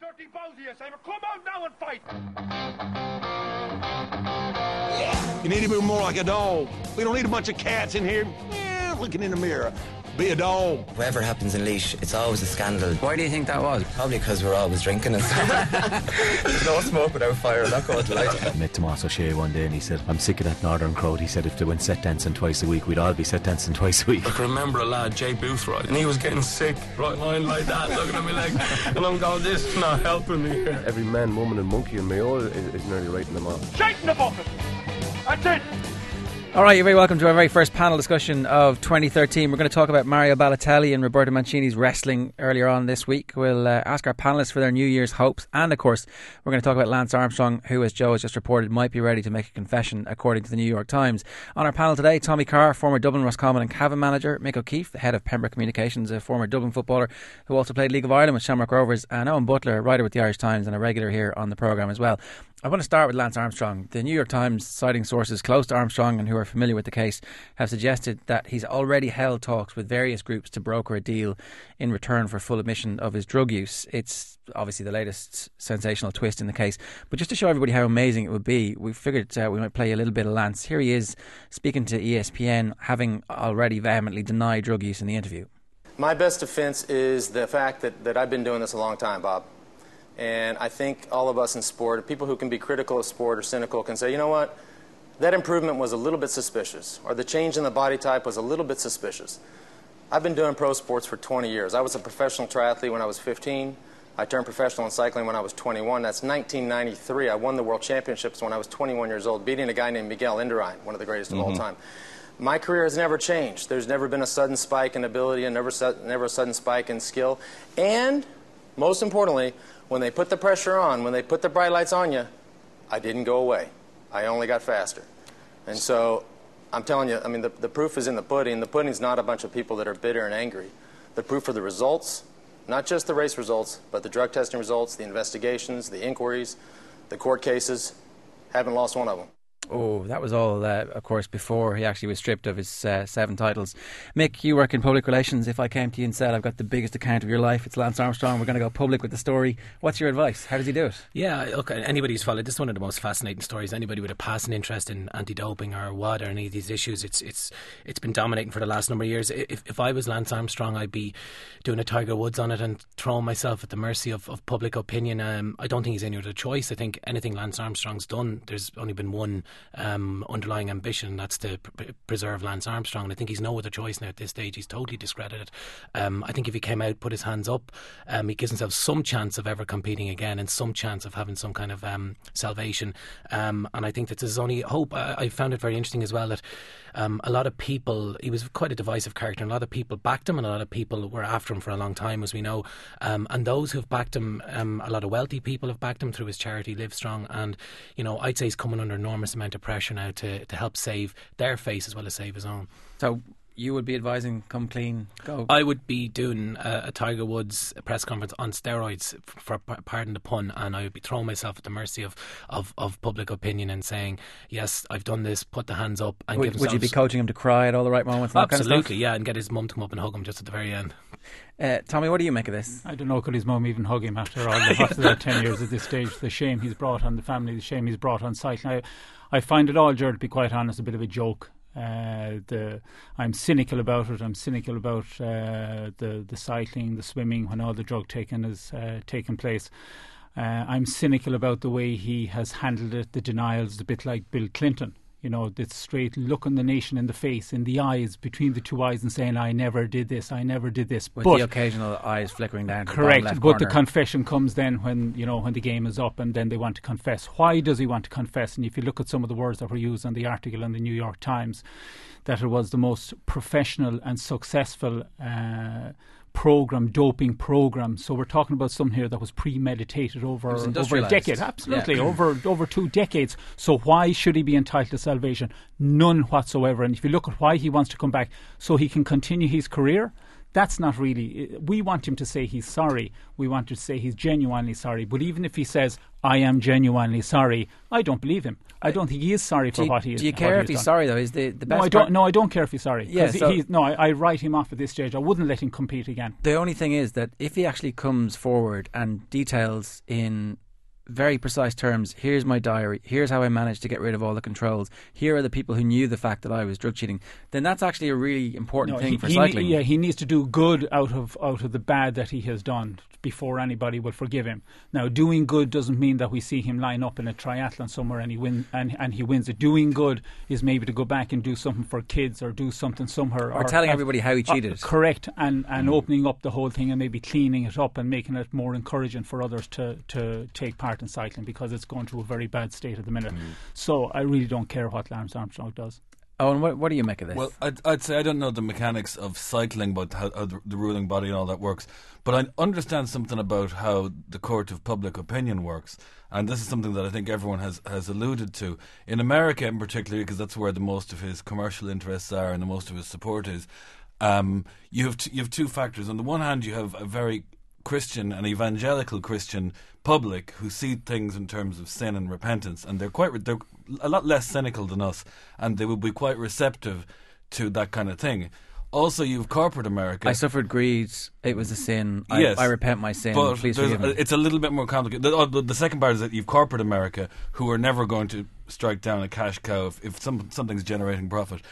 dirty bowsy, Simon. Come out now and fight. You need to be more like a dog. We don't need a bunch of cats in here yeah, looking in the mirror. Be a dog. Whatever happens in Laois, it's always a scandal. Why do you think that was? Probably because we're always drinking and stuff. There's no smoke without fire, I'm not going to lie. I met Tomas O'Shea one day and he said, I'm sick of that northern crowd. He said if they went set dancing twice a week, we'd all be set dancing twice a week. I can remember a lad, Jay Boothroyd, and he was getting sick, right lying like that, looking at me like, and I'm going, this is not helping me here. Every man, woman, and monkey in Mayo is, is nearly writing them off. Shake the bucket. That's it. All right, you're very welcome to our very first panel discussion of 2013. We're going to talk about Mario Balotelli and Roberto Mancini's wrestling earlier on this week. We'll uh, ask our panelists for their New Year's hopes, and of course, we're going to talk about Lance Armstrong, who, as Joe has just reported, might be ready to make a confession, according to the New York Times. On our panel today, Tommy Carr, former Dublin Roscommon and Cavan manager, Mick O'Keefe, the head of Pembroke Communications, a former Dublin footballer who also played League of Ireland with Shamrock Rovers, and Eoin Butler, writer with the Irish Times and a regular here on the programme as well. I want to start with Lance Armstrong. The New York Times, citing sources close to Armstrong and who are familiar with the case, have suggested that he's already held talks with various groups to broker a deal in return for full admission of his drug use. It's obviously the latest sensational twist in the case. But just to show everybody how amazing it would be, we figured uh, we might play a little bit of Lance. Here he is speaking to ESPN, having already vehemently denied drug use in the interview. My best defense is the fact that, that I've been doing this a long time, Bob. And I think all of us in sport, people who can be critical of sport or cynical, can say, you know what? That improvement was a little bit suspicious, or the change in the body type was a little bit suspicious. I've been doing pro sports for 20 years. I was a professional triathlete when I was 15. I turned professional in cycling when I was 21. That's 1993. I won the world championships when I was 21 years old, beating a guy named Miguel Indurain, one of the greatest of all mm-hmm. time. My career has never changed. There's never been a sudden spike in ability and never, never a sudden spike in skill. And most importantly, when they put the pressure on, when they put the bright lights on you, I didn't go away. I only got faster. And so I'm telling you, I mean, the, the proof is in the pudding. The pudding's not a bunch of people that are bitter and angry. The proof are the results, not just the race results, but the drug testing results, the investigations, the inquiries, the court cases. Haven't lost one of them. Oh, that was all, uh, of course, before he actually was stripped of his uh, seven titles. Mick, you work in public relations. If I came to you and said, I've got the biggest account of your life, it's Lance Armstrong, we're going to go public with the story, what's your advice? How does he do it? Yeah, look, anybody who's followed this is one of the most fascinating stories. Anybody with a passing interest in anti-doping or WADA or any of these issues, it's it's it's been dominating for the last number of years. If if I was Lance Armstrong, I'd be doing a Tiger Woods on it and throwing myself at the mercy of, of public opinion. Um, I don't think he's any other choice. I think anything Lance Armstrong's done, there's only been one um, underlying ambition, and that's to pr- preserve Lance Armstrong. And I think he's no other choice now at this stage. He's totally discredited. Um, I think if he came out, put his hands up, um, he gives himself some chance of ever competing again and some chance of having some kind of um, salvation. Um, and I think that's his only hope. I, I found it very interesting as well that um, a lot of people, he was quite a divisive character, and a lot of people backed him, and a lot of people were after him for a long time, as we know. Um, and those who've backed him, um, a lot of wealthy people have backed him through his charity, Livestrong. And, you know, I'd say he's coming under enormous amount of pressure now to, to help save their face as well as save his own. So you would be advising come clean, go. I would be doing a, a Tiger Woods press conference on steroids, for, for pardon the pun, and I would be throwing myself at the mercy of, of, of public opinion and saying, yes, I've done this, put the hands up, and would, give would you be coaching him to cry at all the right moments? and that kind of Absolutely, stuff? yeah, and get his mum to come up and hug him just at the very end. Uh, Tommy, what do you make of this? I don't know, could his mum even hug him after all the after that 10 years at this stage? The shame he's brought on the family, the shame he's brought on cycling. I, I find it all, Jared, to be quite honest, a bit of a joke. Uh, the I'm cynical about it. I'm cynical about uh, the the cycling, the swimming when all the drug taking has uh, taken place. Uh, I'm cynical about the way he has handled it. The denials, a bit like Bill Clinton. You know, it's straight looking the nation in the face, in the eyes, between the two eyes, and saying, "I never did this. I never did this." With but the occasional eyes flickering down. The Correct, left but the confession comes then when you know when the game is up, and then they want to confess. Why does he want to confess? And if you look at some of the words that were used in the article in the New York Times, that it was the most professional and successful uh, program, doping program. So we're talking about something here that was premeditated over was over a decade, absolutely Yeah. over over two decades. So why should he be entitled to salvation? None whatsoever. And if you look at why he wants to come back, so he can continue his career. That's not really. We want him to say he's sorry. We want to say he's genuinely sorry. But even if he says, "I am genuinely sorry," I don't believe him. I don't think he is sorry for do you, what he is. Do you care if he's sorry though? Is the the best No, I don't. No, I don't care if he's sorry. Yeah, he- so- he's, no, I, I write him off at this stage. I wouldn't let him compete again. The only thing is that if he actually comes forward and details in very precise terms, here's my diary, here's how I managed to get rid of all the controls, here are the people who knew the fact that I was drug cheating, then that's actually a really important No, thing he, for he cycling. Ne- yeah, he needs to do good out of out of the bad that he has done before anybody will forgive him. Now, doing good doesn't mean that we see him line up in a triathlon somewhere and he win and, and he wins it. Doing good is maybe to go back and do something for kids or do something somewhere Or telling have- everybody how he uh, cheated. correct, and Mm. and opening up the whole thing and maybe cleaning it up and making it more encouraging for others to to take part in cycling because it's going through a very bad state at the minute. Mm. So I really don't care what Lance Armstrong does. Oh, and what, what do you make of this? Well, I'd, I'd say I don't know the mechanics of cycling, but how, how the, ruling body and all that works. But I understand something about how the court of public opinion works, and this is something that I think everyone has has alluded to in America, in particular, because that's where the most of his commercial interests are and the most of his support is. Um, you have t- you have two factors. On the one hand, you have a very Christian and evangelical Christian public who see things in terms of sin and repentance, and they're quite they're a lot less cynical than us, and they will be quite receptive to that kind of thing. Also, you've corporate America. I suffered greed. It was a sin. I, yes, I repent my sin. But Please forgive me. it's a little bit more complicated. The, oh, the, the second part is that you've corporate America who are never going to strike down a cash cow if, if some, something's generating profit.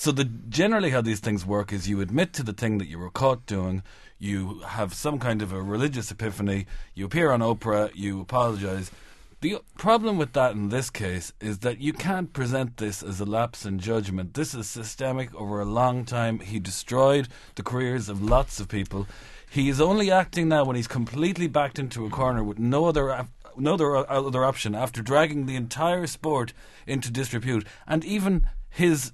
So the generally how these things work is you admit to the thing that you were caught doing. You have some kind of a religious epiphany. You appear on Oprah. You apologize. The problem with that in this case is that you can't present this as a lapse in judgment. This is systemic over a long time. He destroyed the careers of lots of people. He is only acting now when he's completely backed into a corner with no other no other, uh, other option after dragging the entire sport into disrepute. And even his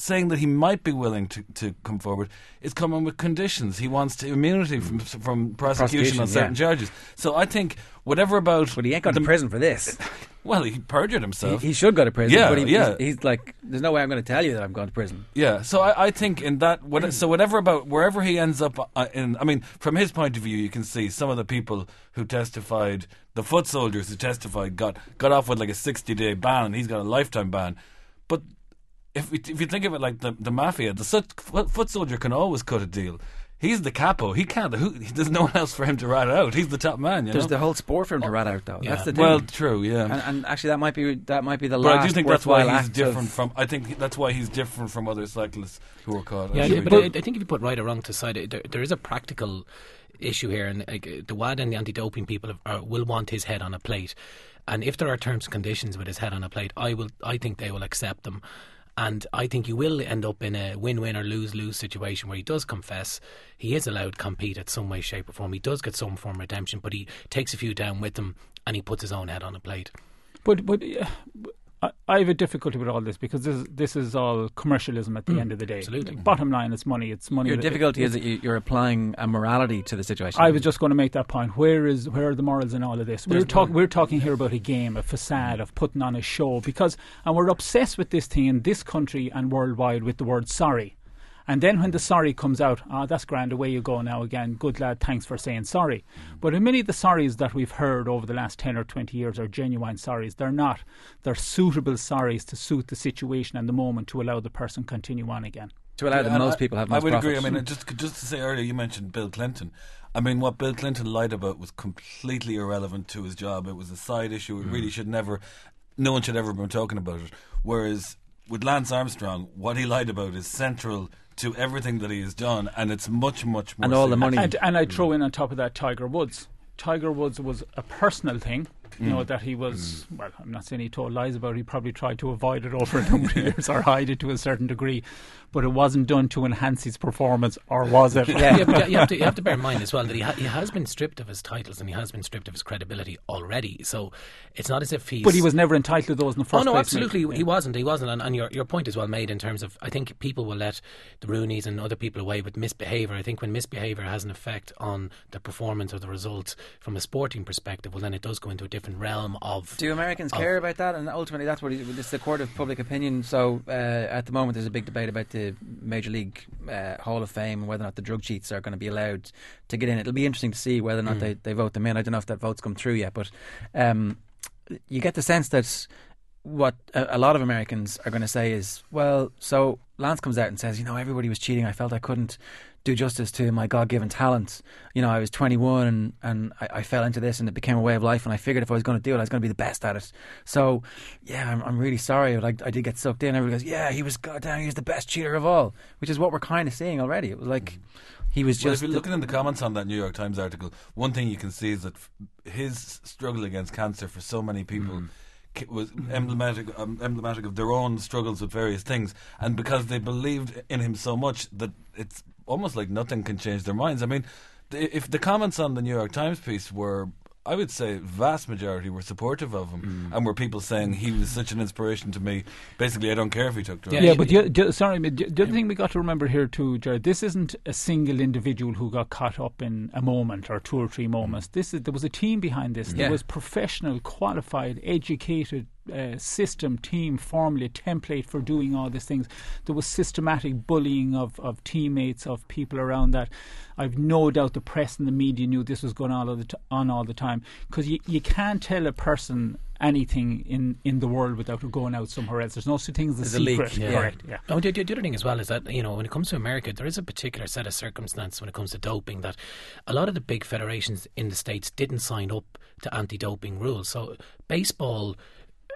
saying that he might be willing to, to come forward is coming with conditions. He wants to immunity from from prosecution, Prosecution, on certain yeah. charges. So I think whatever about but he ain't gone to prison for this. Well, he perjured himself. he should go to prison. Yeah, but he, yeah. He's, he's like, there's no way I'm going to tell you that I'm going to prison. Yeah, so I, I think in that, what, so whatever about wherever he ends up uh, in, I mean, from his point of view, you can see some of the people who testified, the foot soldiers who testified, got got off with like a sixty day ban, and he's got a lifetime ban. But if we, if you think of it like the the mafia, the foot, foot soldier can always cut a deal. He's the capo. He can't. Who, there's no one else for him to rat out. He's the top man. You There's know? the whole sport for him to oh, rat out, though. Yeah. That's the thing. Well, true, yeah. And, and actually, that might be that might be the but last. I do think that's why he's different of- from. I think that's why he's different from other cyclists who were caught. Yeah, actually. but I, I think if you put right or wrong to the side, there, there is a practical issue here, and like, the WADA and the anti-doping people have, are, will want his head on a plate. And if there are terms and conditions with his head on a plate, I will. I think they will accept them. And I think you will end up in a win-win or lose-lose situation where he does confess. He is allowed to compete at some way, shape, or form. He does get some form of redemption, but he takes a few down with him, and he puts his own head on a plate. But but uh, I, I have a difficulty with all this because this is, this is all commercialism at the Mm, end of the day. absolutely. Bottom line, it's money. It's money. Your that- difficulty is it's- that you, you're applying a morality to the situation. I was just going to make that point. Where is where are the morals in all of this? We're talking we're talking here about a game, a facade of putting on a show because and we're obsessed with this thing in this country and worldwide with the word sorry. And then when the sorry comes out, ah, that's grand, away you go now again. Good lad, thanks for saying sorry. But in many of the sorries that we've heard over the last 10 or 20 years are genuine sorries. They're not. They're suitable sorries to suit the situation and the moment to allow the person continue on again. To allow the and most I- people have I most would agree. I mean, just just to say earlier, you mentioned Bill Clinton. I mean, what Bill Clinton lied about was completely irrelevant to his job. It was a side issue. It Mm. really should never. No one should ever have been talking about it. Whereas with Lance Armstrong, what he lied about is central to everything that he has done, and it's much, much more. And all serious. And, and I throw in on top of that Tiger Woods. Tiger Woods was a personal thing. You know Mm. that he was. Well, I'm not saying he told lies about. it. He probably tried to avoid it over a number of years or hide it to a certain degree, but it wasn't done to enhance his performance, or was it? yeah, but you have, to, you have to bear in mind as well that he, ha- he has been stripped of his titles and he has been stripped of his credibility already. So it's not as if he's. But he was never entitled to those in the first Oh no, place. absolutely, mate. he wasn't. He wasn't, and, and your your point is well made in terms of I think people will let the Roonies and other people away with misbehaviour. I think when misbehaviour has an effect on the performance or the results from a sporting perspective, well then it does go into a different realm of. Do Americans of- care about that? And ultimately, that's what he, it's the court of public opinion. So uh, at the moment, there's a big debate about the Major League uh, Hall of Fame and whether or not the drug cheats are going to be allowed to get in. It'll be interesting to see whether or not Mm. they, they vote them in. I don't know if that vote's come through yet, but um, you get the sense that what a, a lot of Americans are going to say is, well, so Lance comes out and says, you know, everybody was cheating. I felt I couldn't do justice to my God given talent. You know, I was 21 and, and I, I fell into this and it became a way of life. And I figured if I was going to do it, I was going to be the best at it. So, yeah, I'm, I'm really sorry. But I, I did get sucked in. Everybody goes, yeah, he was, goddamn, he was the best cheater of all, which is what we're kind of seeing already. It was like mm. he was Well, just. if you're looking in the comments on that New York Times article, one thing you can see is that f- his struggle against cancer for so many people ki- was emblematic um, emblematic of their own struggles with various things, and because they believed in him so much that it's almost like nothing can change their minds. I mean, if the comments on the New York Times piece were. I would say vast majority were supportive of him, mm. and were people saying he was such an inspiration to me. Basically, I don't care if he took drugs. Yeah, but the, the, sorry, but the, the other thing we got to remember here too, Jared, this isn't a single individual who got caught up in a moment or two or three moments. Mm. This is there was a team behind this. There Yeah. was professional, qualified, educated uh, system, team, formula, template for doing all these things. There was systematic bullying of, of teammates, of people around that. I've no doubt the press and the media knew this was going on all the, t- on all the time because you, you can't tell a person anything in, in the world without it going out somewhere else. There's no such thing as a There's a leak, secret. yeah. Correct. Yeah. Oh, the, the other thing as well is that you know when it comes to America, there is a particular set of circumstances when it comes to doping that a lot of the big federations in the states didn't sign up to anti-doping rules. So baseball,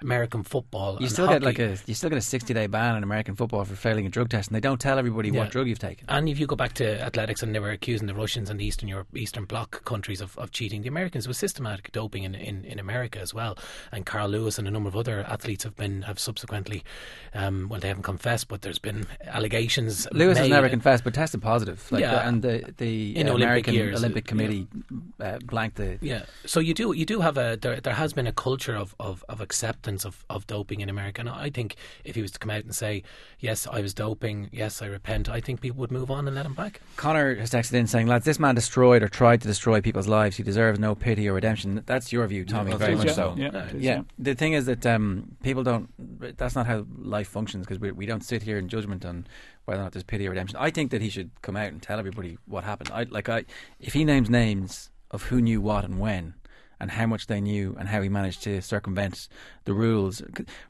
American football, you still hockey, get like a you still get a sixty day ban in American football for failing a drug test, and they don't tell everybody Yeah. what drug you've taken. And if you go back to athletics, and they were accusing the Russians and the Eastern Europe, Eastern Bloc countries of, of cheating, the Americans was systematic doping in, in, in America as well. And Carl Lewis and a number of other athletes have been have subsequently, um, well, they haven't confessed, but there's been allegations. Lewis has never confessed, but tested positive. Like Yeah. the, and the the In uh, Olympic American years, Olympic Committee uh, blanked the. Yeah, so you do you do have a there there has been a culture of, of, of acceptance of, of doping in America, and I think if he was to come out and say yes, I was doping, yes, I repent, I think people would move on and let him back. Connor has texted in saying, "Lads, this man destroyed or tried to destroy people's lives. He deserves no pity or redemption." That's your view, Tommy. Yeah, very much is, so. Yeah, Uh, it is, Yeah. yeah. The thing is that um, people don't. That's not how life functions because we, we don't sit here in judgment on whether or not there's pity or redemption. I think that he should come out and tell everybody what happened. I like I if he names names of who knew what and when. And how much they knew, and how he managed to circumvent the rules.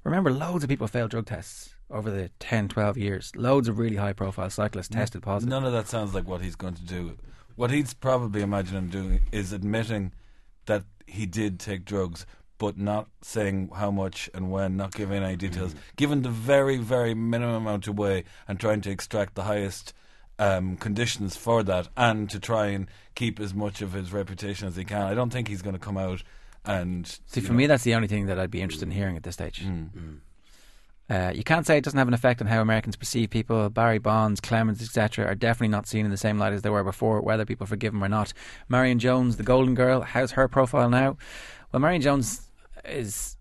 Remember, loads of people failed drug tests over the 10, 12 years. Loads of really high profile cyclists tested positive. None of that sounds like what he's going to do. What he's probably imagining doing is admitting that he did take drugs, but not saying how much and when, not giving any details, mm. giving the very, very minimum amount away and trying to extract the highest um, conditions for that and to try and keep as much of his reputation as he can. I don't think he's going to come out and. See, for know- me, that's the only thing that I'd be interested in hearing at this stage. Mm. Uh, you can't say it doesn't have an effect on how Americans perceive people. Barry Bonds, Clemens, etc., are definitely not seen in the same light as they were before, whether people forgive them or not. Marion Jones, the Golden Girl, how's her profile now? Well, Marion Jones is.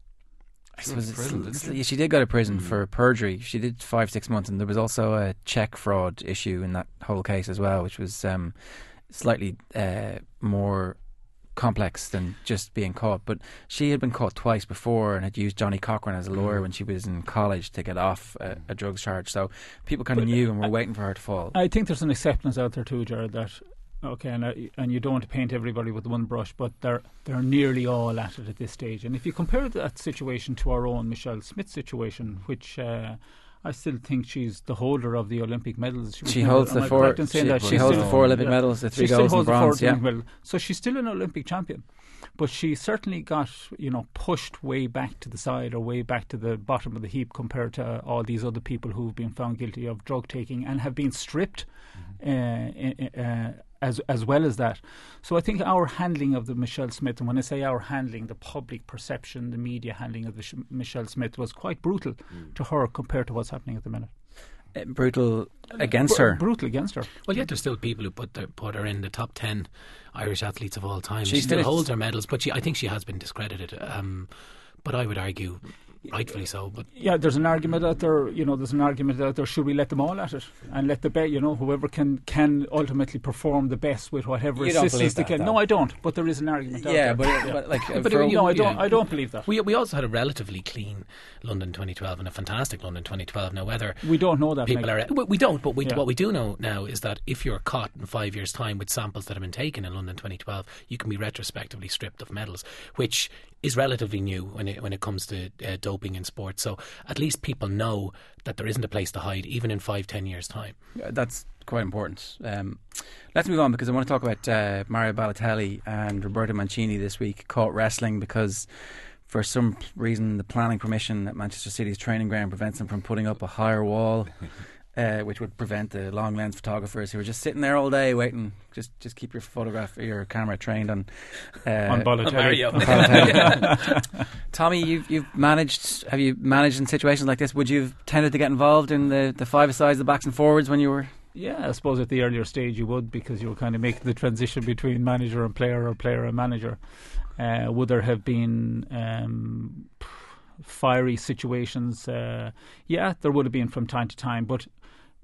I She suppose prison, she? did go to prison Mm. for perjury. She did five, six months, and there was also a check fraud issue in that whole case as well, which was um, slightly uh, more complex than just being caught. But she had been caught twice before and had used Johnnie Cochran as a lawyer Mm. when she was in college to get off a, a drugs charge. So people kind of knew and were waiting for her to fall. I think there's an acceptance out there too, Jared. That okay, and I, and you don't want to paint everybody with one brush, but they're they're nearly all at it at this stage. And if you compare that situation to our own Michelle Smith situation, which uh, I still think she's the holder of the Olympic medals. was She holds the four- she- that? she holds the four Olympic medals, the three she golds and holds the four bronze, yeah. So she's still an Olympic champion. But she certainly got, you know, pushed way back to the side or way back to the bottom of the heap compared to all these other people who've been found guilty of drug taking and have been stripped Mm-hmm. uh, uh, uh, as as well as that. So I think our handling of the Michelle Smith, and when I say our handling, the public perception, the media handling of the Sh- Michelle Smith was quite brutal Mm. to her compared to what's happening at the minute. Uh, brutal against Br- her. Brutal against her. Well, yet there's still people who put their, put her in the top ten Irish athletes of all time. She She, still holds her medals, but she, I think she has been discredited. Um, but I would argue rightfully so. But Yeah, there's an argument out there. You know, there's an argument out there. Should we let them all at it and let the bet? You know, whoever can can ultimately perform the best with whatever You assistance believe they that, can. though. No, I don't. But there is an argument. out Yeah, there. but- but, like, uh, But for- you no, I know, don't. I don't believe that. We we also had a relatively clean London 2012 and a fantastic London 2012. Now whether We don't know that, people Mike. are we, we don't, but we, Yeah. what we do know now is that if you're caught in five years' time with samples that have been taken in London 2012, you can be retrospectively stripped of medals, which is relatively new when it when it comes to uh, doping in sports. So at least people know that there isn't a place to hide, even in five ten years' time. That's quite important. Um, let's move on because I want to talk about uh, Mario Balotelli and Roberto Mancini this week caught wrestling because for some reason the planning permission at Manchester City's training ground prevents them from putting up a higher wall. Uh, which would prevent the long lens photographers who are just sitting there all day waiting. Just, just keep your photograph, your camera trained on uh, On Balotelli. Mario. on Balotelli. Tommy, you've you've managed. Have you managed in situations like this? Would you have tended to get involved in the the five sides, the backs and forwards when you were Yeah, I suppose at the earlier stage you would because you were kind of making the transition between manager and player or player and manager. Uh, would there have been um, fiery situations? Uh, yeah, there would have been from time to time, but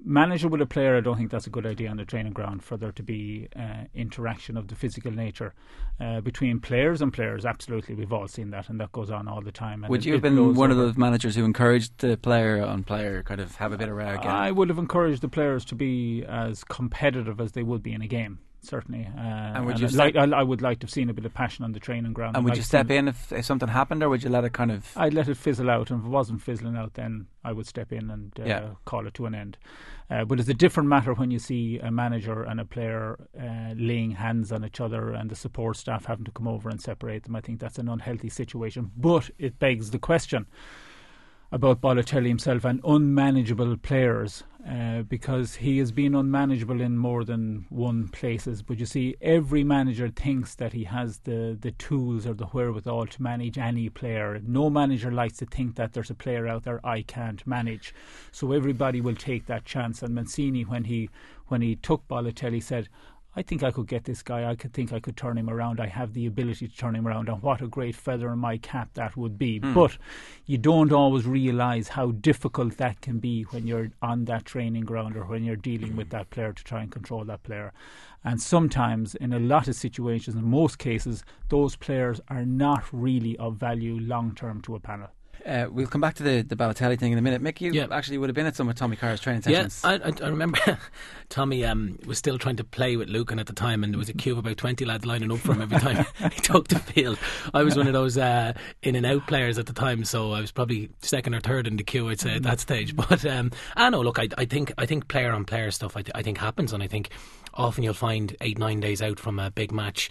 manager with a player, I don't think that's a good idea on the training ground for there to be uh, interaction of the physical nature uh, between players and players. Absolutely, we've all seen that, and that goes on all the time. And Would it- you have been one over. of those managers who encouraged the player on player kind of have a bit of rag? I would have encouraged the players to be as competitive as they would be in a game. Certainly, uh, and would you I'd step- like, I, I would like to have seen a bit of passion on the training ground. and I'd would like you step in if, if something happened, or would you let it kind of? I'd let it fizzle out, and if it wasn't fizzling out, then I would step in and uh, Yeah. call it to an end. Uh, but it's a different matter when you see a manager and a player uh, laying hands on each other and the support staff having to come over and separate them. I think that's an unhealthy situation. But it begs the question about Balotelli himself and unmanageable players uh, because he has been unmanageable in more than one places. But you see, every manager thinks that he has the, the tools or the wherewithal to manage any player. No manager likes to think that there's a player out there I can't manage. So everybody will take that chance. And Mancini, when he when he took Balotelli, said. I think I could get this guy. I could think I could turn him around. I have the ability to turn him around, and what a great feather in my cap that would be. Hmm. But you don't always realise how difficult that can be when you're on that training ground or when you're dealing with that player to try and control that player. And sometimes, in a lot of situations, in most cases, those players are not really of value long term to a panel. Uh, we'll come back to the the Balotelli thing in a minute. Mick, you Yeah. actually would have been at some of Tommy Carr's training Yeah, sessions. I, I, I remember Tommy um, was still trying to play with Lucan at the time, and there was a queue of about 20 lads lining up for him every time he took the field. I was one of those uh, in and out players at the time, so I was probably second or third in the queue, I'd say, at that stage. But um, I know, look, I, I think I think player on player stuff I, th- I think happens, and I think often you'll find eight, nine days out from a big match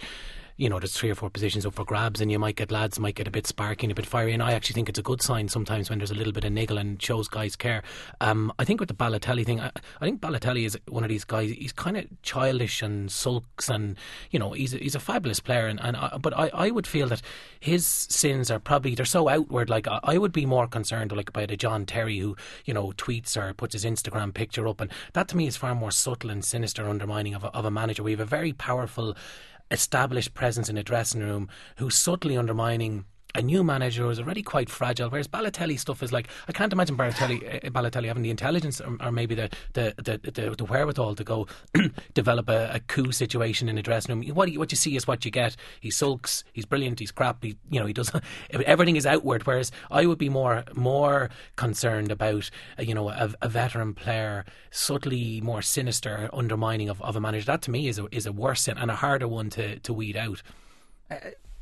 you know, there's three or four positions up for grabs, and you might get lads might get a bit sparky and a bit fiery. And I actually think it's a good sign sometimes when there's a little bit of niggle and shows guys care. Um, I think with the Balotelli thing, I, I think Balotelli is one of these guys. He's kind of childish and sulks, and you know, he's a, he's a fabulous player. And, and I, but I, I would feel that his sins are probably they're so outward. Like I, I would be more concerned like about a John Terry who you know tweets or puts his Instagram picture up, and that to me is far more subtle and sinister undermining of a, of a manager. We have a very powerful established presence in a dressing room who's subtly undermining a new manager who's already quite fragile. Whereas Balotelli stuff is like I can't imagine Balotelli, uh, Balotelli having the intelligence or, or maybe the the, the, the the wherewithal to go develop a, a coup situation in a dressing room. What you, what you see is what you get. He sulks. He's brilliant. He's crap. He, you know he does everything is outward. Whereas I would be more more concerned about uh, you know a, a veteran player subtly more sinister undermining of, of a manager. That to me is a is a worse sin and a harder one to to weed out.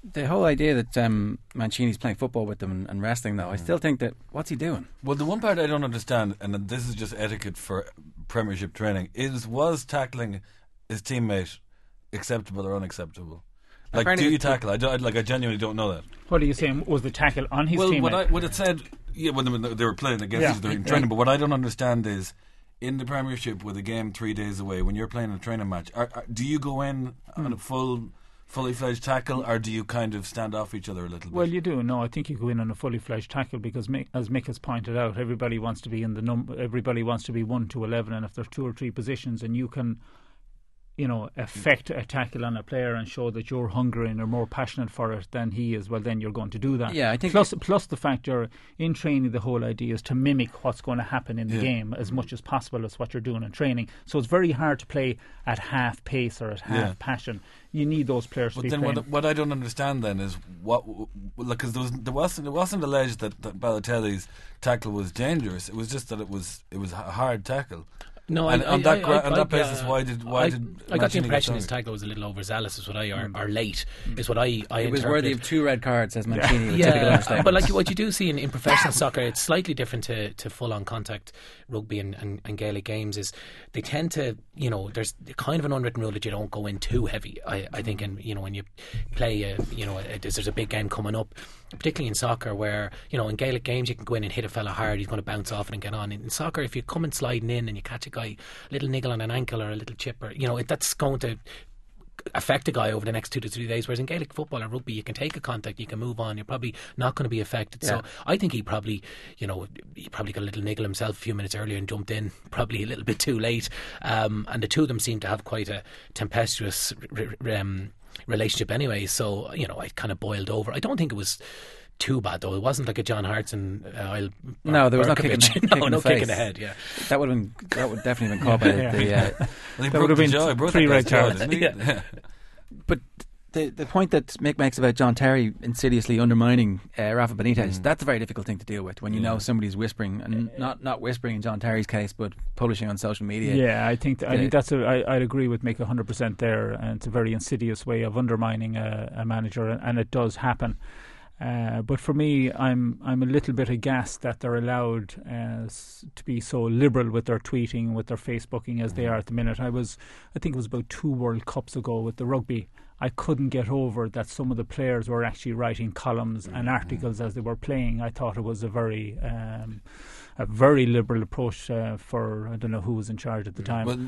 The whole idea that um, Mancini's playing football with them and, and wrestling, though, I still think that what's he doing? Well, the one part I don't understand, and this is just etiquette for Premiership training, is was tackling his teammate acceptable or unacceptable? Like, Apparently do you tackle? I, don't, like, I genuinely don't know that. What are you saying? Was the tackle on his well, teammate? what I what it said, yeah, when they, they were playing against Yeah. each other in training. But what I don't understand is, in the Premiership with a game three days away, when you're playing a training match, are, are, do you go in on a full, fully fledged tackle, or do you kind of stand off each other a little bit? Well, you do. No, I think you go in on a fully fledged tackle because, Mick, as Mick has pointed out, everybody wants to be in the number. Everybody wants to be one to eleven, and if there's two or three positions, and you can, you know, affect a tackle on a player and show that you're hungry and are more passionate for it than he is, well, then you're going to do that. Yeah, I think- Plus, plus the fact you're in training, the whole idea is to mimic what's going to happen in the Yeah. game as much as possible as what you're doing in training. So it's very hard to play at half pace or at half Yeah. passion. You need those players to But then what, what I don't understand then is what because there was there wasn't it wasn't alleged that, that Balotelli's tackle was dangerous. It was just that it was it was a hard tackle. No, and I, on I, that I, gra- I, on I, that basis, uh, why did why I, did I got the impression his sorry? tackle was a little overzealous, is what I or, or late, is what I I It was worthy of two red cards, says Mancini. with typical Yeah, but like what you do see in, in professional soccer, it's slightly different to, to full on contact rugby and, and, and Gaelic games. Is they tend to, you know, there's kind of an unwritten rule that you don't go in too heavy. I, I think, and you know, when you play, a, you know, a, there's a big game coming up, particularly in soccer, where you know, in Gaelic games you can go in and hit a fella hard, he's going to bounce off it and get on. In, in soccer, if you come in sliding in and you catch a guy, a little niggle on an ankle or a little chip, or you know, it, that's going to affect a guy over the next two to three days. Whereas in Gaelic football or rugby, you can take a contact, you can move on. You're probably not going to be affected. Yeah. So I think he probably, you know, he probably got a little niggle himself a few minutes earlier and jumped in, probably a little bit too late. Um, and the two of them seem to have quite a tempestuous r- r- um, relationship anyway. So you know, I kind of boiled over. I don't think it was. Too bad though. It wasn't like a John Hartson. Uh, I'll, No, there was no kick in, Berkovic. kick no, no the kick face. in the head. Yeah, that would have been that would definitely been caught by Yeah. the. Uh, Well, That would have been jaw, three red cards. Yeah. but the the point that Mick makes about John Terry insidiously undermining uh, Rafa Benitez, that's a very difficult thing to deal with when you know somebody's whispering and not not whispering in John Terry's case, but publishing on social media. Yeah, I think I think that's a, I, I'd agree with Mick hundred percent there, and it's a very insidious way of undermining a, a manager, and, and it does happen. Uh, but for me, I'm I'm a little bit aghast that they're allowed uh, s- to be so liberal with their tweeting, with their Facebooking as they are at the minute. I was, I think it was about two World Cups ago with the rugby. I couldn't get over that some of the players were actually writing columns and articles as they were playing. I thought it was a very um, a very liberal approach uh, for I don't know who was in charge at the time. Well,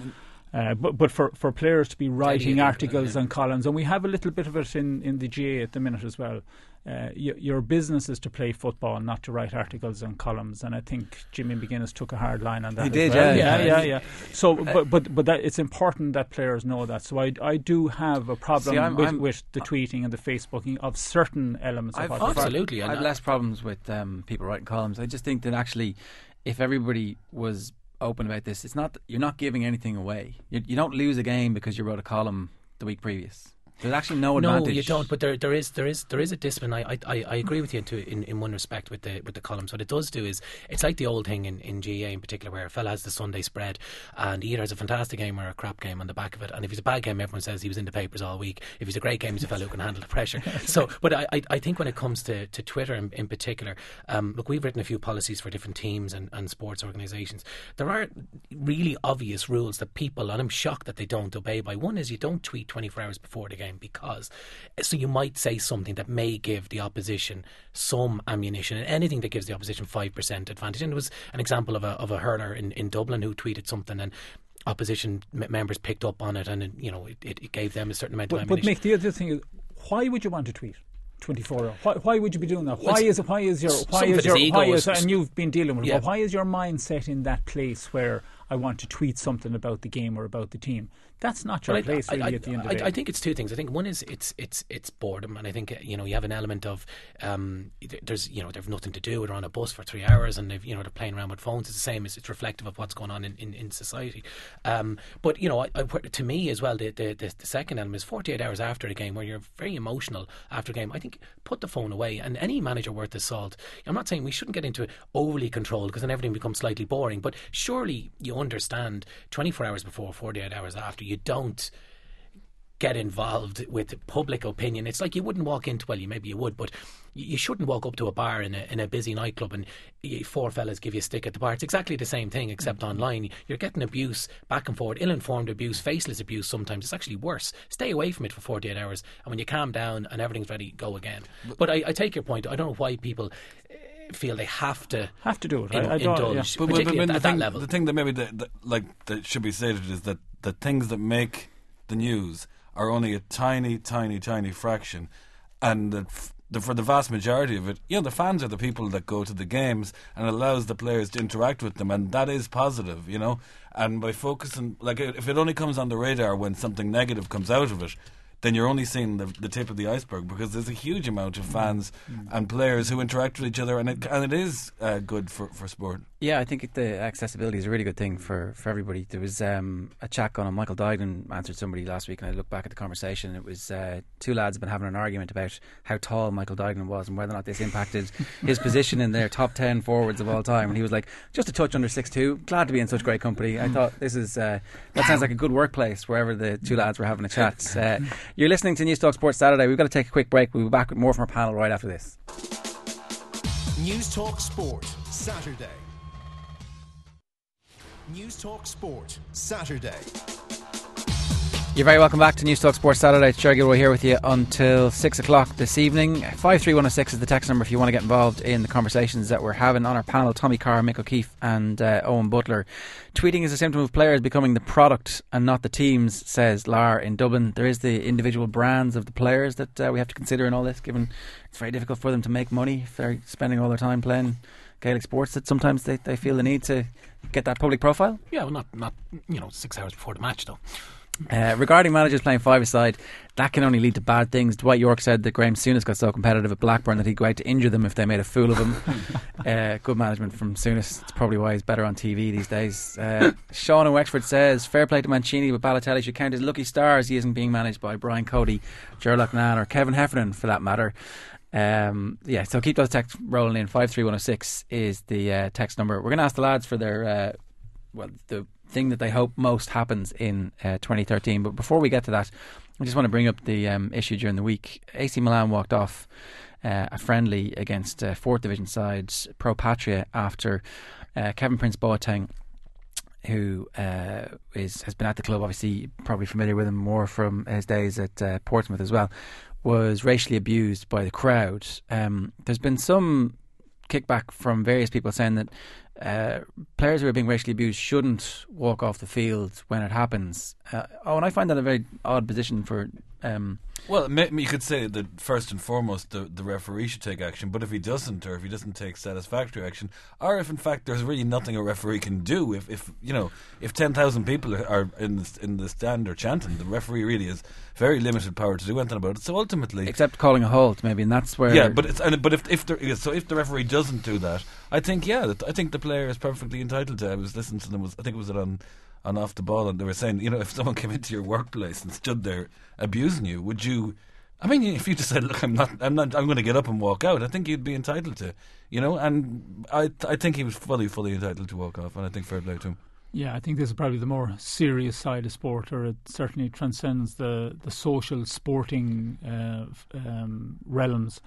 Uh, but but for, for players to be writing articles and columns, and we have a little bit of it in, in the GAA at the minute as well. Uh, y- your business is to play football, not to write articles and columns. And I think Jimmy McGuinness took a hard line on that. He did, well. yeah, yeah, yeah. yeah, yeah. So, but but but that, it's important that players know that. So I I do have a problem See, I'm- with, I'm- with the tweeting and the Facebooking of certain elements of I've, what they do. absolutely, I've less problems with um, people writing columns. I just think that actually, if everybody was open about this, it's not you're not giving anything away. You, you don't lose a game because you wrote a column the week previous. There's actually no advantage. No, you don't. But there, there is, there is, there is a discipline. I, I, I agree with you to, in, in one respect with the with the columns. What it does do is, it's like the old thing in, in GAA in particular, where a fella has the Sunday spread, and he either has a fantastic game or a crap game on the back of it. And if he's a bad game, everyone says he was in the papers all week. If he's a great game, he's a fellow who can handle the pressure. So, but I, I, I think when it comes to, to Twitter in, in particular, um, look, we've written a few policies for different teams and, and sports organisations. There are really obvious rules that people, and I'm shocked that they don't obey by. One is you don't tweet 24 hours before the game because so you might say something that may give the opposition some ammunition and anything that gives the opposition 5% advantage. And it was an example of a, of a hurler in, in Dublin who tweeted something and opposition m- members picked up on it and it, you know it, it, gave them a certain amount of But, but ammunition. Mick, the other thing is, why would you want to tweet? 24 hour. Why, why would you be doing that? Why is why is your why is your why is and you've been dealing with it, Yeah. but why is your mindset in that place where I want to tweet something about the game or about the team? That's not your Well, I- place I, really I, at the end of the day. I think it's two things. I think one is it's it's it's boredom, and I think you know you have an element of um, there's you know they've nothing to do. They're on a bus for three hours, and they've you know they're playing around with phones. It's the same as it's reflective of what's going on in, in, in society. Um, but you know, I, I, to me as well, the, the the the second element is 48 hours after a game where you're very emotional after a game. I think put the phone away, and any manager worth his salt. I'm not saying we shouldn't get into it overly controlled because then everything becomes slightly boring. But surely you understand 24 hours before, 48 hours after, you don't get involved with public opinion. It's like you wouldn't walk into well, you maybe you would, but you shouldn't walk up to a bar in a in a busy nightclub and four fellas give you a stick at the bar. It's exactly the same thing, except online. You're getting abuse back and forth, ill-informed abuse, faceless abuse. Sometimes it's actually worse. Stay away from it for 48 hours, and when you calm down and everything's ready, go again. But I, I take your point. I don't know why people eh, feel they have to have to do it. in- I, I don't, yeah. indulge, But, but, but particularly the at, at that thing, level. the thing that maybe the, the, like that should be stated is that the things that make the news are only a tiny, tiny, tiny fraction, and that f- the, for the vast majority of it, you know, the fans are the people that go to the games and allows the players to interact with them, and that is positive, you know. And by focusing, like, if it only comes on the radar when something negative comes out of it, then you're only seeing the, the tip of the iceberg because there's a huge amount of fans and players who interact with each other, and it, and it is uh, good for, for sport. Yeah, I think the accessibility is a really good thing for, for everybody. There was um, a chat going on. Michael Duignan answered somebody last week, and I looked back at the conversation. It was uh, two lads have been having an argument about how tall Michael Duignan was and whether or not this impacted his position in their top ten forwards of all time. And he was like, just a touch under six two. Glad to be in such great company. I thought this is uh, that sounds like a good workplace wherever the two lads were having a chat. Uh, you're listening to Newstalk Sports Saturday. We've got to take a quick break. We'll be back with more from our panel right after this. Newstalk Sport, Saturday. Newstalk Sport, Saturday. You're very welcome back to Newstalk Sports Saturday. It's Ger Gilroy here with you until 6 o'clock this evening. 53106 is the text number if you want to get involved in the conversations that we're having on our panel. Tommy Carr, Mick O'Keefe, and uh, Eoin Butler. Tweeting is a symptom of players becoming the product and not the teams, says Lar in Dublin. There is the individual brands of the players that uh, we have to consider in all this, given it's very difficult for them to make money if they're spending all their time playing Gaelic sports, that sometimes they, they feel the need to get that public profile. Yeah, well, not, not you know, six hours before the match, though. Uh, regarding managers playing five-a-side, that can only lead to bad things. Dwight Yorke said that Graham Souness got so competitive at Blackburn that he'd go out to injure them if they made a fool of him. uh, good management from Souness. It's probably why he's better on TV these days. Uh, Sean in Wexford says, fair play to Mancini, but Balotelli should count his lucky stars he isn't being managed by Brian Cody, Ger Loughnane or Kevin Heffernan for that matter. Um, yeah, so keep those texts rolling in. 53106 is the uh, text number. We're going to ask the lads for their, uh, well, the thing that they hope most happens in uh, 2013. But before we get to that, I just want to bring up the um, issue during the week. AC Milan walked off uh, a friendly against uh, fourth division sides Pro Patria after uh, Kevin Prince Boateng. Who uh, is has been at the club? Obviously, probably familiar with him more from his days at uh, Portsmouth as well. Was racially abused by the crowd. Um, there's been some kickback from various people saying that uh, players who are being racially abused shouldn't walk off the field when it happens. Uh, oh, and I find that a very odd position for. Um, well, you could say that first and foremost, the, the referee should take action. But if he doesn't, or if he doesn't take satisfactory action, or if in fact there's really nothing a referee can do, if, if you know, if ten thousand people are in the, in the stand or chanting, the referee really has very limited power to do anything about it. So ultimately, except calling a halt, maybe, and that's where. Yeah, but it's and, but if if there, so if the referee doesn't do that, I think yeah, I think the player is perfectly entitled to. I was listening to them. Was I think it was on on off the ball, and they were saying, you know, if someone came into your workplace and stood there abusing you, would you? I mean, if you just said, "Look, I'm not, I'm not, I'm going to get up and walk out," I think you'd be entitled to, you know. And I, I think he was fully, fully entitled to walk off, and I think fair play to him. Yeah, I think this is probably the more serious side of sport, or it certainly transcends the the social sporting uh, um, realms.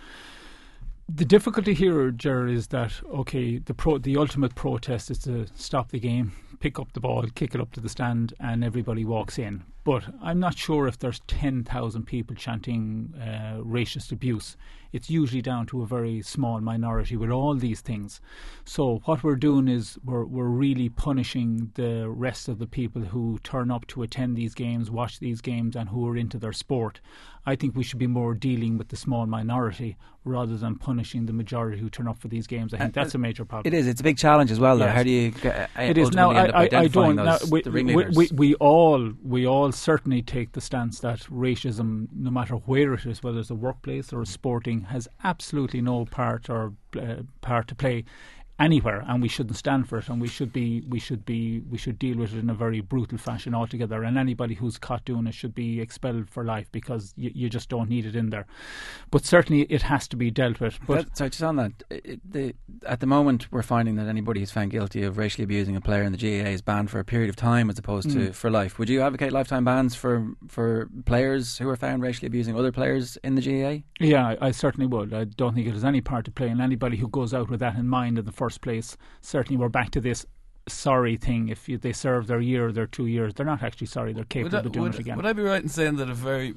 The difficulty here, Ger, is that okay, the pro, the ultimate protest is to stop the game, pick up the ball, kick it up to the stand, and everybody walks in. But I'm not sure if there's 10,000 people chanting uh, racist abuse. It's usually down to a very small minority with all these things. So what we're doing is we're we're really punishing the rest of the people who turn up to attend these games, watch these games, and who are into their sport. I think we should be more dealing with the small minority rather than punishing the majority who turn up for these games. I think that's a major problem. It is. It's a big challenge as well, though. Yes. How do you? Uh, it is now. I, I, I don't. Those, now, we, the we, we, we all we all certainly take the stance that racism, no matter where it is, whether it's a workplace or a sporting, has absolutely no part or uh, part to play anywhere, and we shouldn't stand for it. And we should be, we should be, we should deal with it in a very brutal fashion altogether. And anybody who's caught doing it should be expelled for life because you, you just don't need it in there. But certainly, it has to be dealt with. But that, so just on that, it, the, at the moment, we're finding that anybody who's found guilty of racially abusing a player in the GAA is banned for a period of time as opposed to Mm. for life. Would you advocate lifetime bans for for players who are found racially abusing other players in the GAA? Yeah, I, I certainly would. I don't think it has any part to play, and anybody who goes out with that in mind in the first place, certainly we're back to this sorry thing. If you, they serve their year their two years, they're not actually sorry. They're capable Would I, of doing would, it again. would I be right in saying that a very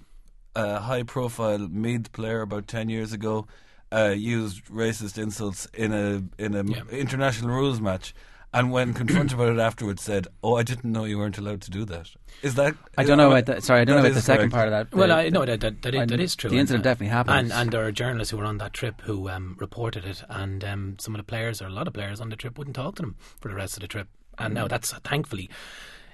uh, high-profile Meath player about ten years ago uh, used racist insults in a in a Yeah. international rules match, and when confronted about it afterwards, said, "Oh, I didn't know you weren't allowed to do that." Is that? I don't know about that. Sorry, I don't know That about the second correct. part of that. Well, The- I know that that, that, that is true. The incident And, uh, definitely happened. And, and there are journalists who were on that trip who um, reported it, and um, some of the players, or a lot of players on the trip, wouldn't talk to them for the rest of the trip. And Mm. now that's thankfully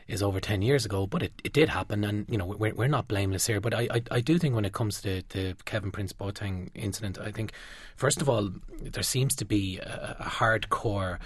is over 10 years ago, but it, it did happen, and you know we're, we're not blameless here. But I, I, I do think when it comes to the Kevin Prince Boateng incident, I think first of all there seems to be a, a hardcore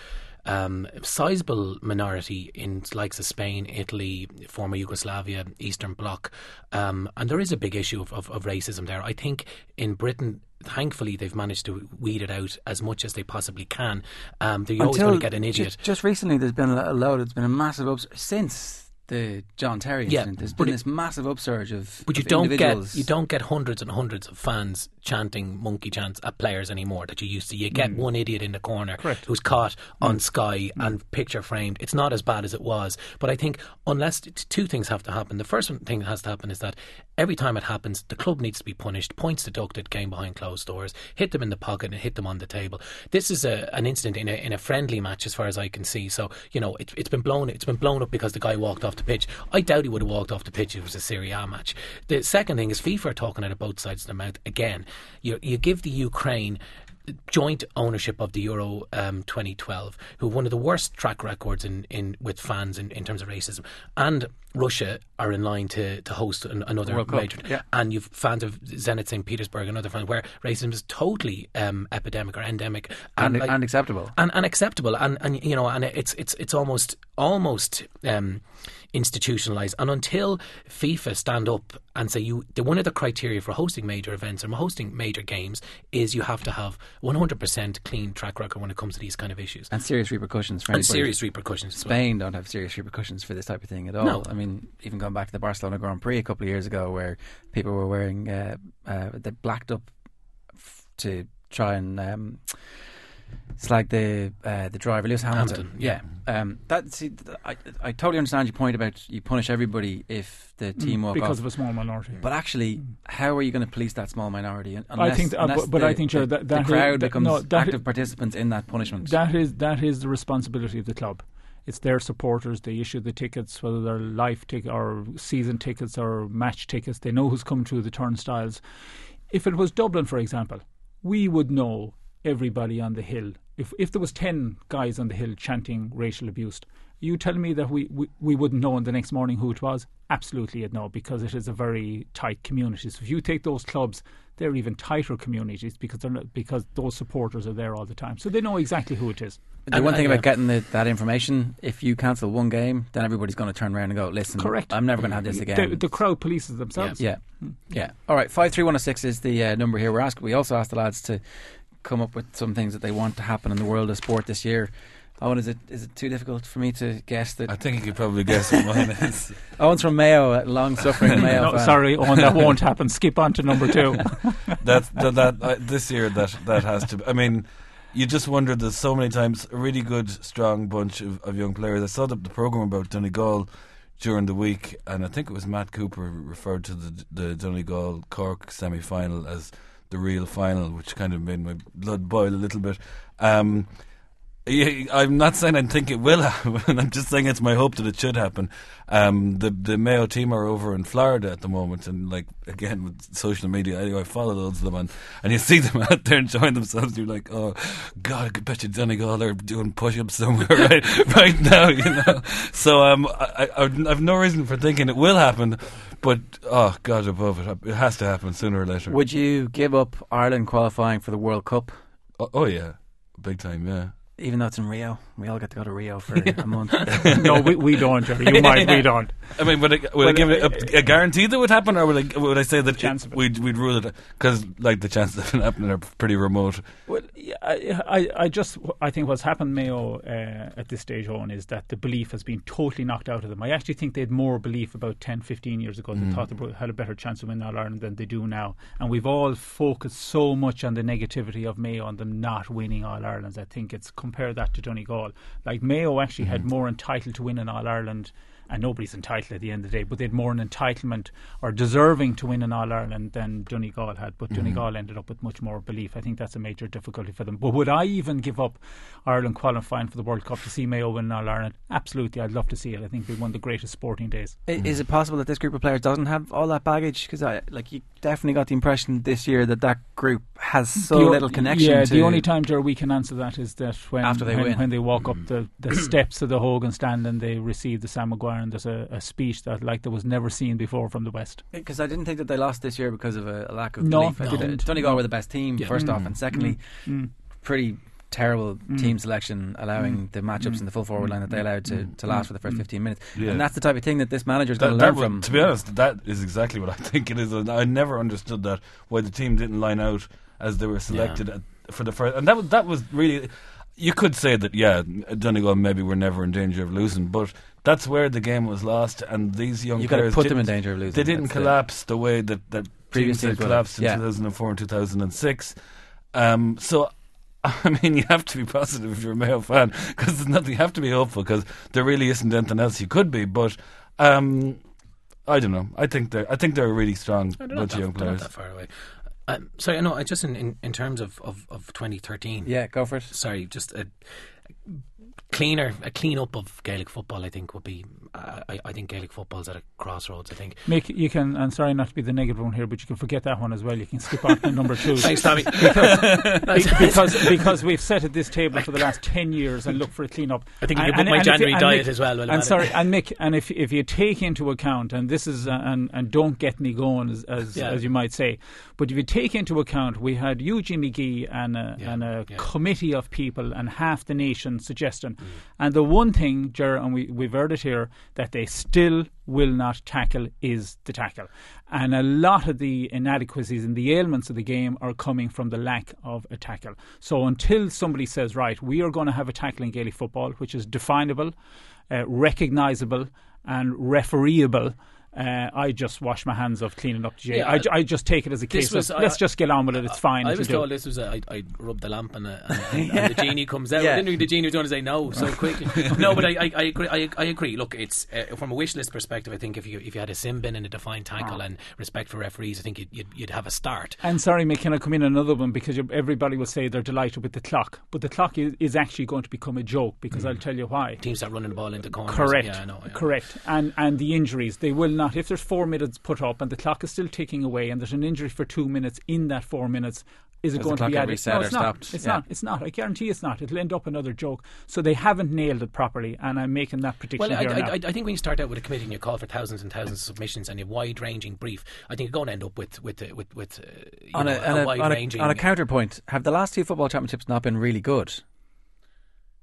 um, sizable minority in likes of Spain, Italy, former Yugoslavia, Eastern Bloc, um, and there is a big issue of, of, of racism there. I think in Britain. Thankfully, they've managed to weed it out as much as they possibly can. Um, they're always going to get an idiot. Just, just recently, there's been a load. It's been a massive upsurge since the John Terry Yeah, incident. There's but been it- this massive upsurge of. But you of don't get you don't get hundreds and hundreds of fans chanting monkey chants at players anymore that you used to. You get Mm. one idiot in the corner Correct. who's caught Mm. on Sky and picture framed. It's not as bad as it was. But I think unless two things have to happen. The first thing that has to happen is that every time it happens, the club needs to be punished. Points deducted, game behind closed doors. Hit them in the pocket and hit them on the table. This is a, an incident in a in a friendly match, as far as I can see. So you know it, it's been blown. It's been blown up because the guy walked off the pitch. I doubt he would have walked off the pitch if it was a Serie A match. The second thing is FIFA are talking out of both sides of their mouth again. You you give the Ukraine joint ownership of the Euro um, 2012, who have one of the worst track records in, in with fans in, in terms of racism, and Russia are in line to, to host an, another World major. yeah. And you've fans of Zenit St. Petersburg and other fans where racism is totally um, epidemic or endemic And- like- and acceptable. and unacceptable and and you know and it's it's it's almost almost um, institutionalized and until FIFA stand up and say you the one of the criteria for hosting major events and hosting major games is you have to have 100% clean track record when it comes to these kind of issues and serious repercussions for And anybody. serious repercussions as well. Spain don't have serious repercussions for this type of thing at all. No. I mean, even going back to the Barcelona Grand Prix a couple of years ago, where people were wearing uh, uh, they blacked up f- to try and um, slag the uh, the driver Lewis Hamilton. Hamilton, yeah, um, that see, I I totally understand your point about you punish everybody if the team Mm, walk because off. of a small minority. But actually, how are you going to police that small minority? un- I Unless, think, uh, unless but, but the, I think sure the, that, that the crowd is, that, becomes no, that active participants in that punishment. That is that is the responsibility of the club. It's their supporters. They issue the tickets, whether they're life ticket or season tickets or match tickets. They know who's come through the turnstiles. If it was Dublin, for example, we would know everybody on the hill. If if there was ten guys on the hill chanting racial abuse, you tell me that we, we, we wouldn't know on the next morning who it was? Absolutely, you'd know because it is a very tight community. So if you take those clubs, they're even tighter communities because they're not, because those supporters are there all the time, so they know exactly who it is. The one thing about getting the, that information, if you cancel one game, then everybody's going to turn around and go, "Listen, Correct. I'm never going to have this again." The, the crowd polices themselves. Yeah, yeah. All right, five three one zero six is the uh, number here. We're asked. We also asked the lads to come up with some things that they want to happen in the world of sport this year. Eoin, is it is it too difficult for me to guess that? I think you could probably guess what mine is. Eoin's from Mayo, a long-suffering Mayo. No, fan. sorry, Eoin, that won't happen. Skip on to number two. that that, that uh, this year that that has to. Be, I mean, you just wonder. There's so many times a really good, strong bunch of, of young players. I saw the, the program about Donegal during the week, and I think it was Matt Cooper referred to the the Donegal Cork semi final as the real final, which kind of made my blood boil a little bit. Um, I'm not saying I think it will happen. I'm just saying it's my hope that it should happen. Um, the the Mayo team are over in Florida at the moment, and like again with social media, anyway, I follow loads of them, and, and you see them out there enjoying themselves. You're like, oh God, I bet you Donegal are doing push-ups somewhere right right now, you know. So um, I, I I've no reason for thinking it will happen, but oh God above it, it has to happen sooner or later. Would you give up Ireland qualifying for the World Cup? Oh, oh yeah, big time, yeah. Even though it's in Rio, we all get to go to Rio for a month. no, we, we don't. Jerry. You might, we don't. I mean, would I, would I give it a, a guarantee that would happen, or would I, would I say that Chance it, of it. we'd we'd rule it because like the chances of it happening are pretty remote. Well, yeah, I, I, I just, I think what's happened, Mayo, uh, at this stage on is that the belief has been totally knocked out of them. I actually think they had more belief about 10, 15 years ago. They Mm. thought they had a better chance of winning All Ireland than they do now. And we've all focused so much on the negativity of Mayo and them not winning All Irelands. I think it's compare that to Donegal. Like Mayo actually Mm-hmm. had more entitled to win an All Ireland and nobody's entitled at the end of the day, but they had more an entitlement or deserving to win an All Ireland than Donegal had. But Mm-hmm. Donegal ended up with much more belief. I think that's a major difficulty for them. But would I even give up Ireland qualifying for the World Cup to see Mayo win an All Ireland? Absolutely, I'd love to see it. I think it'd be one of the greatest sporting days. I- Is it possible that this group of players doesn't have all that baggage? Because I like you definitely got the impression this year that that group has so The o- little connection. Yeah, to the only time, Ger, we can answer that is that when After they when, win. when they walk up the, the steps of the Hogan stand and they receive the Sam Maguire and there's a, a speech that like there was never seen before from the West. Because I didn't think that they lost this year because of a, a lack of No, belief. I didn't. Donegal No. were the best team Yeah. first off, Mm. and secondly, Mm. pretty terrible Mm. team selection, allowing Mm. the matchups Mm. in the full forward line that they allowed to, to last for the first fifteen minutes. Yeah. And that's the type of thing that this manager's That- going to learn from. To be honest, that is exactly what I think it is. I never understood that why the team didn't line out as they were selected at, for the first. And that was that was really. You could say that yeah, Donegal maybe were never in danger of losing, but that's where the game was lost. And these young You gotta players put them in danger of losing. They didn't collapse the way that that Previous teams collapsed in Yeah. 2004 and 2006. Um, so. I mean, you have to be positive if you're a Mayo fan because there's nothing. You have to be hopeful because there really isn't anything else you could be. But um, I don't know. I think they're I think they're a really strong They're bunch that, of young they're not players. that far away. Um, sorry, no, I just in, in, in terms of, of, of 2013. Yeah, go for it. Sorry, just a cleaner, a clean up of Gaelic football. I think would be. Uh, I, I think Gaelic football's at a crossroads. I think. Mick, you can. I'm sorry not to be the negative one here, but you can forget that one as well. You can skip on to number two. Thanks, Tommy. because, because because we've sat at this table for the last ten years and looked for a clean up. I think you can and- my and if you- January diet Mick- as well I'm sorry, and Mick, and if if you take into account, and this is uh, and and don't get me going as as, Yeah. as you might say, but if you take into account, we had Eugene McGee and a, Yeah, and a yeah. committee of people and half the nation suggesting, Mm. and the one thing, Ger, and we we've heard it here that they still will not tackle is the tackle, and a lot of the inadequacies and the ailments of the game are coming from the lack of a tackle. So until somebody says, right, we are going to have a tackle in Gaelic football, which is definable, uh, recognisable, and refereeable. Uh, I just wash my hands of cleaning up the game. Yeah, I, I just take it as a case was- of I- let's just get on with it. It's fine. I was do. this was a, I, I rubbed the lamp and, a, and, and, and the genie comes out. Yeah. I didn't think the genie was going to say no so quickly. no, but I, I, agree. I, I agree. Look, it's uh, from a wish list perspective. I think if you if you had a sin bin and a defined tackle Ah. and respect for referees, I think you'd, you'd, you'd have a start. And sorry, Mick, can I come in another one because you- everybody will say they're delighted with the clock, but the clock is, is actually going to become a joke because I'll tell you why. Teams start running the ball into corners. Correct. Yeah, know. yeah. Correct. And and the injuries, they will not. If there's four minutes put up and the clock is still ticking away, and there's an injury for two minutes in that four minutes. Is it Has the going to be added? reset no, or it's not. stopped? It's Yeah. not. It's not. I guarantee it's not. It'll end up another joke. So they haven't nailed it properly, and I'm making that prediction Well, I, here I, now. I, I think when you start out with a committee and you call for thousands and thousands of submissions and a wide-ranging brief, I think you're going to end up with with uh, with, with uh, on know, a, on, a, on, wide-ranging. a, on a counterpoint, have the last two football championships not been really good?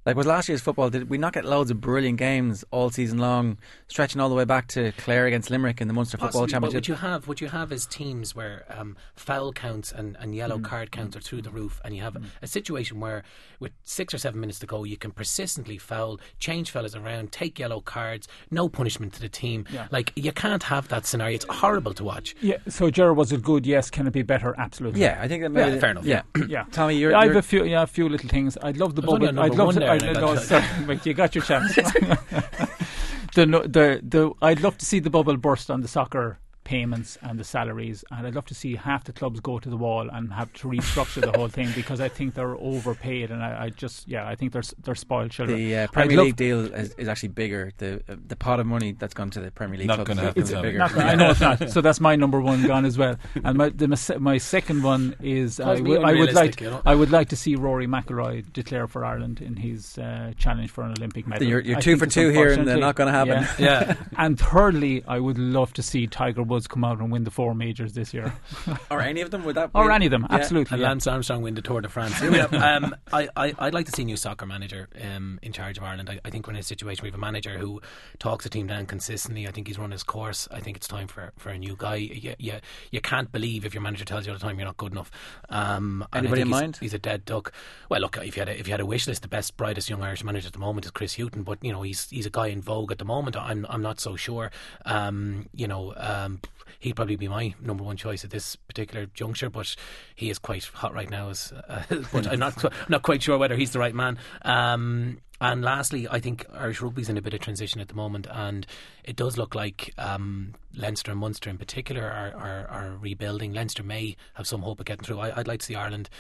Like was last year's football? Did we not get loads of brilliant games all season long, stretching all the way back to Clare against Limerick in the Munster Football Possibly, but Championship? what you have, what you have is teams where um, foul counts and, and yellow Mm. card counts are through the roof, and you have a situation where, with six or seven minutes to go, you can persistently foul, change fellas around, take yellow cards, no punishment to the team. Yeah. Like you can't have that scenario. It's horrible to watch. yeah. So, Gerard, was it good? Yes. Can it be better? Absolutely. yeah, I think that maybe Yeah, fair enough, Yeah, Yeah. Tommy, you're, Yeah, I have you're a few, yeah, a few little things. I'd love the I was only bubble. I'd love one to. There I'd, and I no, sorry, but you. Got your chance. the, the the I'd love to see the bubble burst on the soccer payments and the salaries, and I'd love to see half the clubs go to the wall and have to restructure the whole thing because I think they're overpaid, and I, I just yeah, I think they're they're spoiled children. the uh, I'd Premier League deal is, is actually bigger. The uh, the pot of money that's gone to the Premier League Not clubs gonna is happen, is Tommy. bigger. Not gonna- I know it's not. So that's my number one gone as well. And my the, my, my second one is I Calls would- like you know. I would like to see Rory McIlroy declare for Ireland in his uh, challenge for an Olympic medal. You're- you're two for two here and they're not gonna happen. Yeah. Yeah. and thirdly, I would love to see Tiger Woods come out and win the four majors this year, or any of them would that? or any of them. Yeah. Absolutely. And yeah. Lance Armstrong win the Tour de France. um, I, I, I'd like to see a new soccer manager um, in charge of Ireland. I, I think we're in a situation where we have a manager who talks the team down consistently. I think he's run his course. I think it's time for, for a new guy. You, you, you can't believe if your manager tells you all the time you're not good enough. Um, Anybody in he's, mind? He's a dead duck. Well, look, if you had a, if you had a wish list, the best, brightest young Irish manager at the moment is Chris Hughton. But you know, he's he's a guy in vogue at the moment. I'm I'm not so sure. Um, you know, um, he'd probably be my number one choice at this particular juncture. But he is quite hot right now. As uh, but I'm not not quite sure whether he's the right man. Um, and lastly, I think Irish rugby's in a bit of transition at the moment, and it does look like um, Leinster and Munster in particular are, are, are, rebuilding. Leinster may have some hope of getting through. I, would like to see Ireland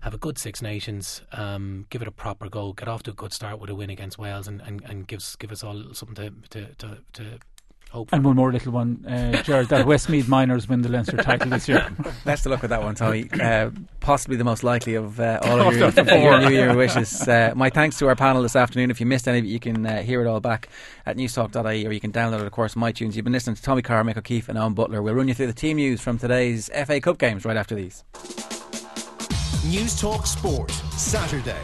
have a good Six Nations, um, give it a proper go, get off to a good start with a win against Wales, and, and, and gives give us all something to to, to, to Hope. And one more little one, uh, Jared, that Westmeath Minors win the Leinster title this year. Best of luck with that one, Tommy. Uh, possibly the most likely of uh, all of your, your, New Year wishes. Uh, my thanks to our panel this afternoon. If you missed any of it, you can uh, hear it all back at newstalk.ie or you can download it, of course, on iTunes. You've been listening to Tommy Carr, Mick O'Keefe, and Eoin Butler. We'll run you through the team news from today's FA Cup games right after these. Newstalk Sport, Saturday.